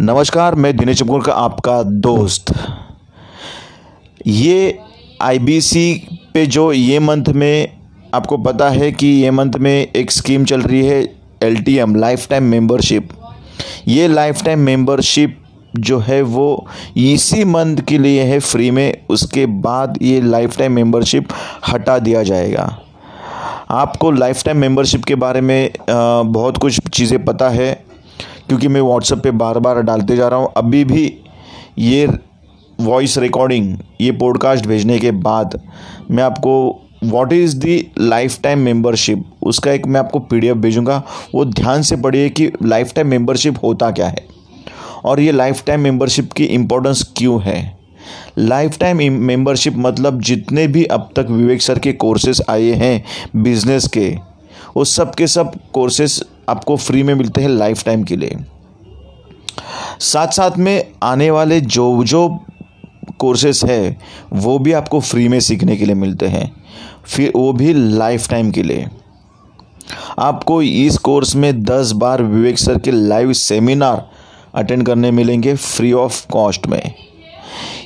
नमस्कार, मैं दिनेश चमकुर का आपका दोस्त। ये आईबीसी पे जो ये मंथ में आपको पता है कि ये मंथ में एक स्कीम चल रही है L T M life time membership ये लाइफ टाइम मेम्बरशिप जो है वो इसी मंथ के लिए है फ्री में, उसके बाद ये लाइफ टाइम मेम्बरशिप हटा दिया जाएगा। आपको लाइफ टाइम मेम्बरशिप के बारे में बहुत कुछ चीज़ें पता है। क्योंकि मैं व्हाट्सएप पे बार बार डालते जा रहा हूँ। अभी भी ये वॉइस रिकॉर्डिंग ये पॉडकास्ट भेजने के बाद मैं आपको what is the life time membership उसका एक मैं आपको पीडीएफ भेजूँगा। वो ध्यान से पढ़िए कि लाइफ टाइम मेम्बरशिप होता क्या है और ये लाइफ टाइम मेम्बरशिप की इम्पोर्टेंस क्यों है। लाइफ टाइम मेम्बरशिप मतलब जितने भी अब तक विवेक सर के कोर्सेज आए हैं बिज़नेस के, वो सब के सब कोर्सेज आपको फ्री में मिलते हैं लाइफ टाइम के लिए। साथ साथ में आने वाले जो जो कोर्सेस है, वो भी आपको फ्री में सीखने के लिए मिलते हैं। फिर वो भी लाइफ टाइम के लिए। आपको इस कोर्स में दस बार विवेक सर के लाइव सेमिनार अटेंड करने मिलेंगे फ्री ऑफ़ कॉस्ट में।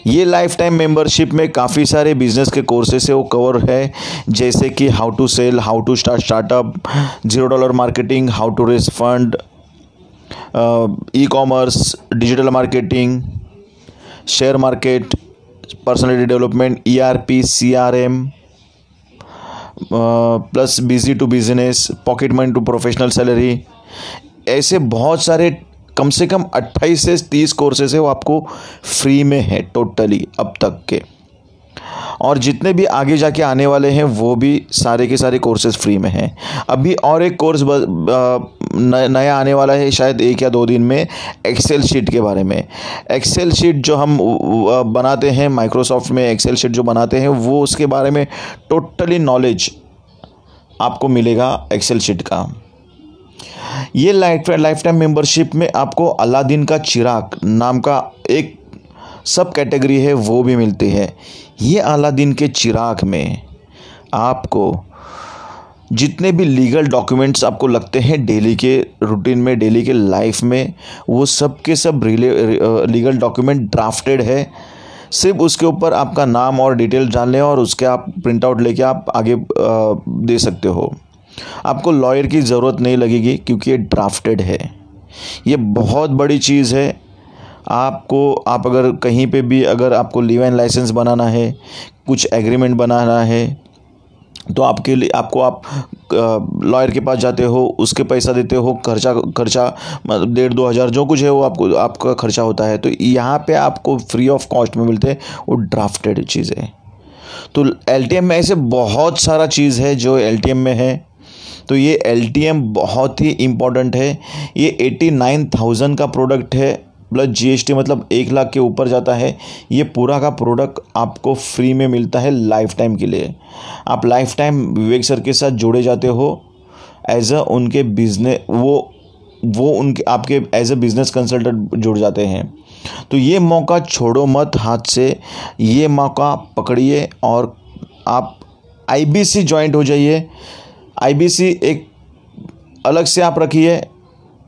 ये लाइफ टाइम मेम्बरशिप में काफ़ी सारे बिज़नेस के कोर्सेस है वो कवर है। जैसे कि how to sell how to start startup zero dollar marketing how to raise fund e commerce digital marketing share market personality development E R P C R M plus busy to business pocket money to professional salary ऐसे बहुत सारे कम से कम 28 से 30 courses है, वो आपको free में है टोटली अब तक के। और जितने भी आगे जाके आने वाले हैं, वो भी सारे के सारे कोर्सेज फ्री में हैं। अभी और एक कोर्स नया आने वाला है, शायद एक या दो दिन में एक्सेल शीट के बारे में। एक्सेल शीट जो हम बनाते हैं माइक्रोसॉफ्ट में एक्सेल शीट जो बनाते हैं, वो उसके बारे में टोटली नॉलेज आपको मिलेगा एक्सेल शीट का। ये लाइफ लाइफ टाइम मेम्बरशिप में आपको अलादीन का चिराग नाम का एक सब कैटेगरी है, वो भी मिलती है। ये अलादीन के चिराग में आपको जितने भी लीगल डॉक्यूमेंट्स आपको लगते हैं डेली के रूटीन में डेली के लाइफ में, वो सब के सब रिले लीगल डॉक्यूमेंट ड्राफ्टेड है। सिर्फ़ उसके ऊपर आपका नाम और डिटेल जान लें और उसके आप प्रिंट आउट लेके आप आगे दे सकते हो। आपको लॉयर की ज़रूरत नहीं लगेगी क्योंकि ये ड्राफ्टेड है। ये बहुत बड़ी चीज़ है। आपको, आप अगर कहीं पे भी अगर आपको लीव एंड लाइसेंस बनाना है, कुछ एग्रीमेंट बनाना है तो आपके लिए, आपको आप लॉयर के पास जाते हो, उसके पैसा देते हो, खर्चा खर्चा मतलब डेढ़ दो हज़ार जो कुछ है वो आपको, आपका खर्चा होता है। तो यहाँ पे आपको फ्री ऑफ़ कॉस्ट में मिलते हैं, वो ड्राफ्टेड चीज़। तो एलटीएम में ऐसे बहुत सारा चीज़ है जो एलटीएम में है। तो ये एलटीएम बहुत ही इंपॉर्टेंट है। ये एटी नाइन थाउज़ेंड का प्रोडक्ट है प्लस जीएसटी मतलब एक लाख के ऊपर जाता है। ये पूरा का प्रोडक्ट आपको फ्री में मिलता है लाइफ टाइम के लिए। आप लाइफ टाइम विवेक सर के साथ जुड़े जाते हो। एज अ उनके बिज़नेस वो वो उनके, आपके एज अ बिज़नेस कंसल्टेंट जुड़ जाते हैं। तो ये मौका छोड़ो मत हाथ से। ये मौका पकड़िए और आप आईबीसी ज्वाइंट हो जाइए। आईबीसी एक अलग से आप रखिए।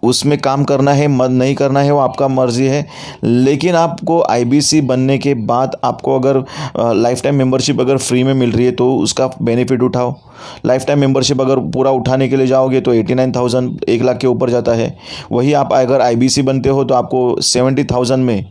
उसमें काम करना है मत नहीं करना है, वो आपका मर्ज़ी है। लेकिन आपको आईबीसी बनने के बाद आपको अगर लाइफ टाइम मेम्बरशिप अगर फ्री में मिल रही है तो उसका बेनिफिट उठाओ। लाइफ टाइम मेम्बरशिप अगर पूरा उठाने के लिए जाओगे तो एटी नाइन थाउज़ेंड एक लाख के ऊपर जाता है। वही आप अगर आईबीसी बनते हो तो आपको सेवेंटी थाउज़ेंड में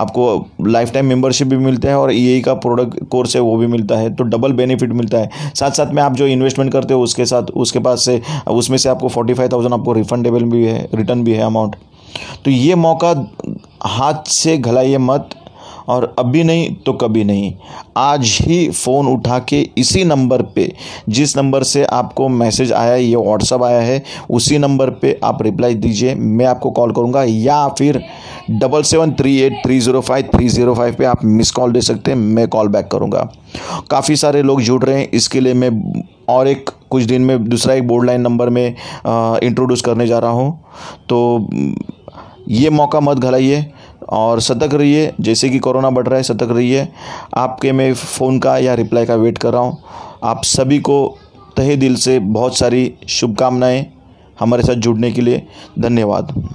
आपको लाइफ टाइम मेम्बरशिप भी मिलता है और ई e का प्रोडक्ट कोर्स है, वो भी मिलता है। तो डबल बेनिफिट मिलता है। साथ साथ में आप जो इन्वेस्टमेंट करते हो, उसके साथ, उसके पास से, उसमें से आपको फोर्टी फाइव थाउज़ेंड आपको रिफंडेबल भी है रिटर्न भी है अमाउंट तो ये मौका हाथ से घलाइए मत। और अभी नहीं तो कभी नहीं। आज ही फ़ोन उठा के इसी नंबर पे, जिस नंबर से आपको मैसेज आया है ये व्हाट्सअप आया है, उसी नंबर पे आप रिप्लाई दीजिए, मैं आपको कॉल करूँगा, या फिर double seven three eight three zero five three zero five पर आप मिस कॉल दे सकते हैं, मैं कॉल बैक करूँगा। काफ़ी सारे लोग जुड़ रहे हैं, इसके लिए मैं और एक, कुछ दिन में दूसरा एक बोर्ड लाइन नंबर में इंट्रोड्यूस करने जा रहा हूँ। तो ये मौका मत घलाइए और सतर्क रहिए, जैसे कि कोरोना बढ़ रहा है, सतर्क रहिए। आपके मैं फ़ोन का या रिप्लाई का वेट कर रहा हूँ। आप सभी को तहे दिल से बहुत सारी शुभकामनाएँ हमारे साथ जुड़ने के लिए। धन्यवाद।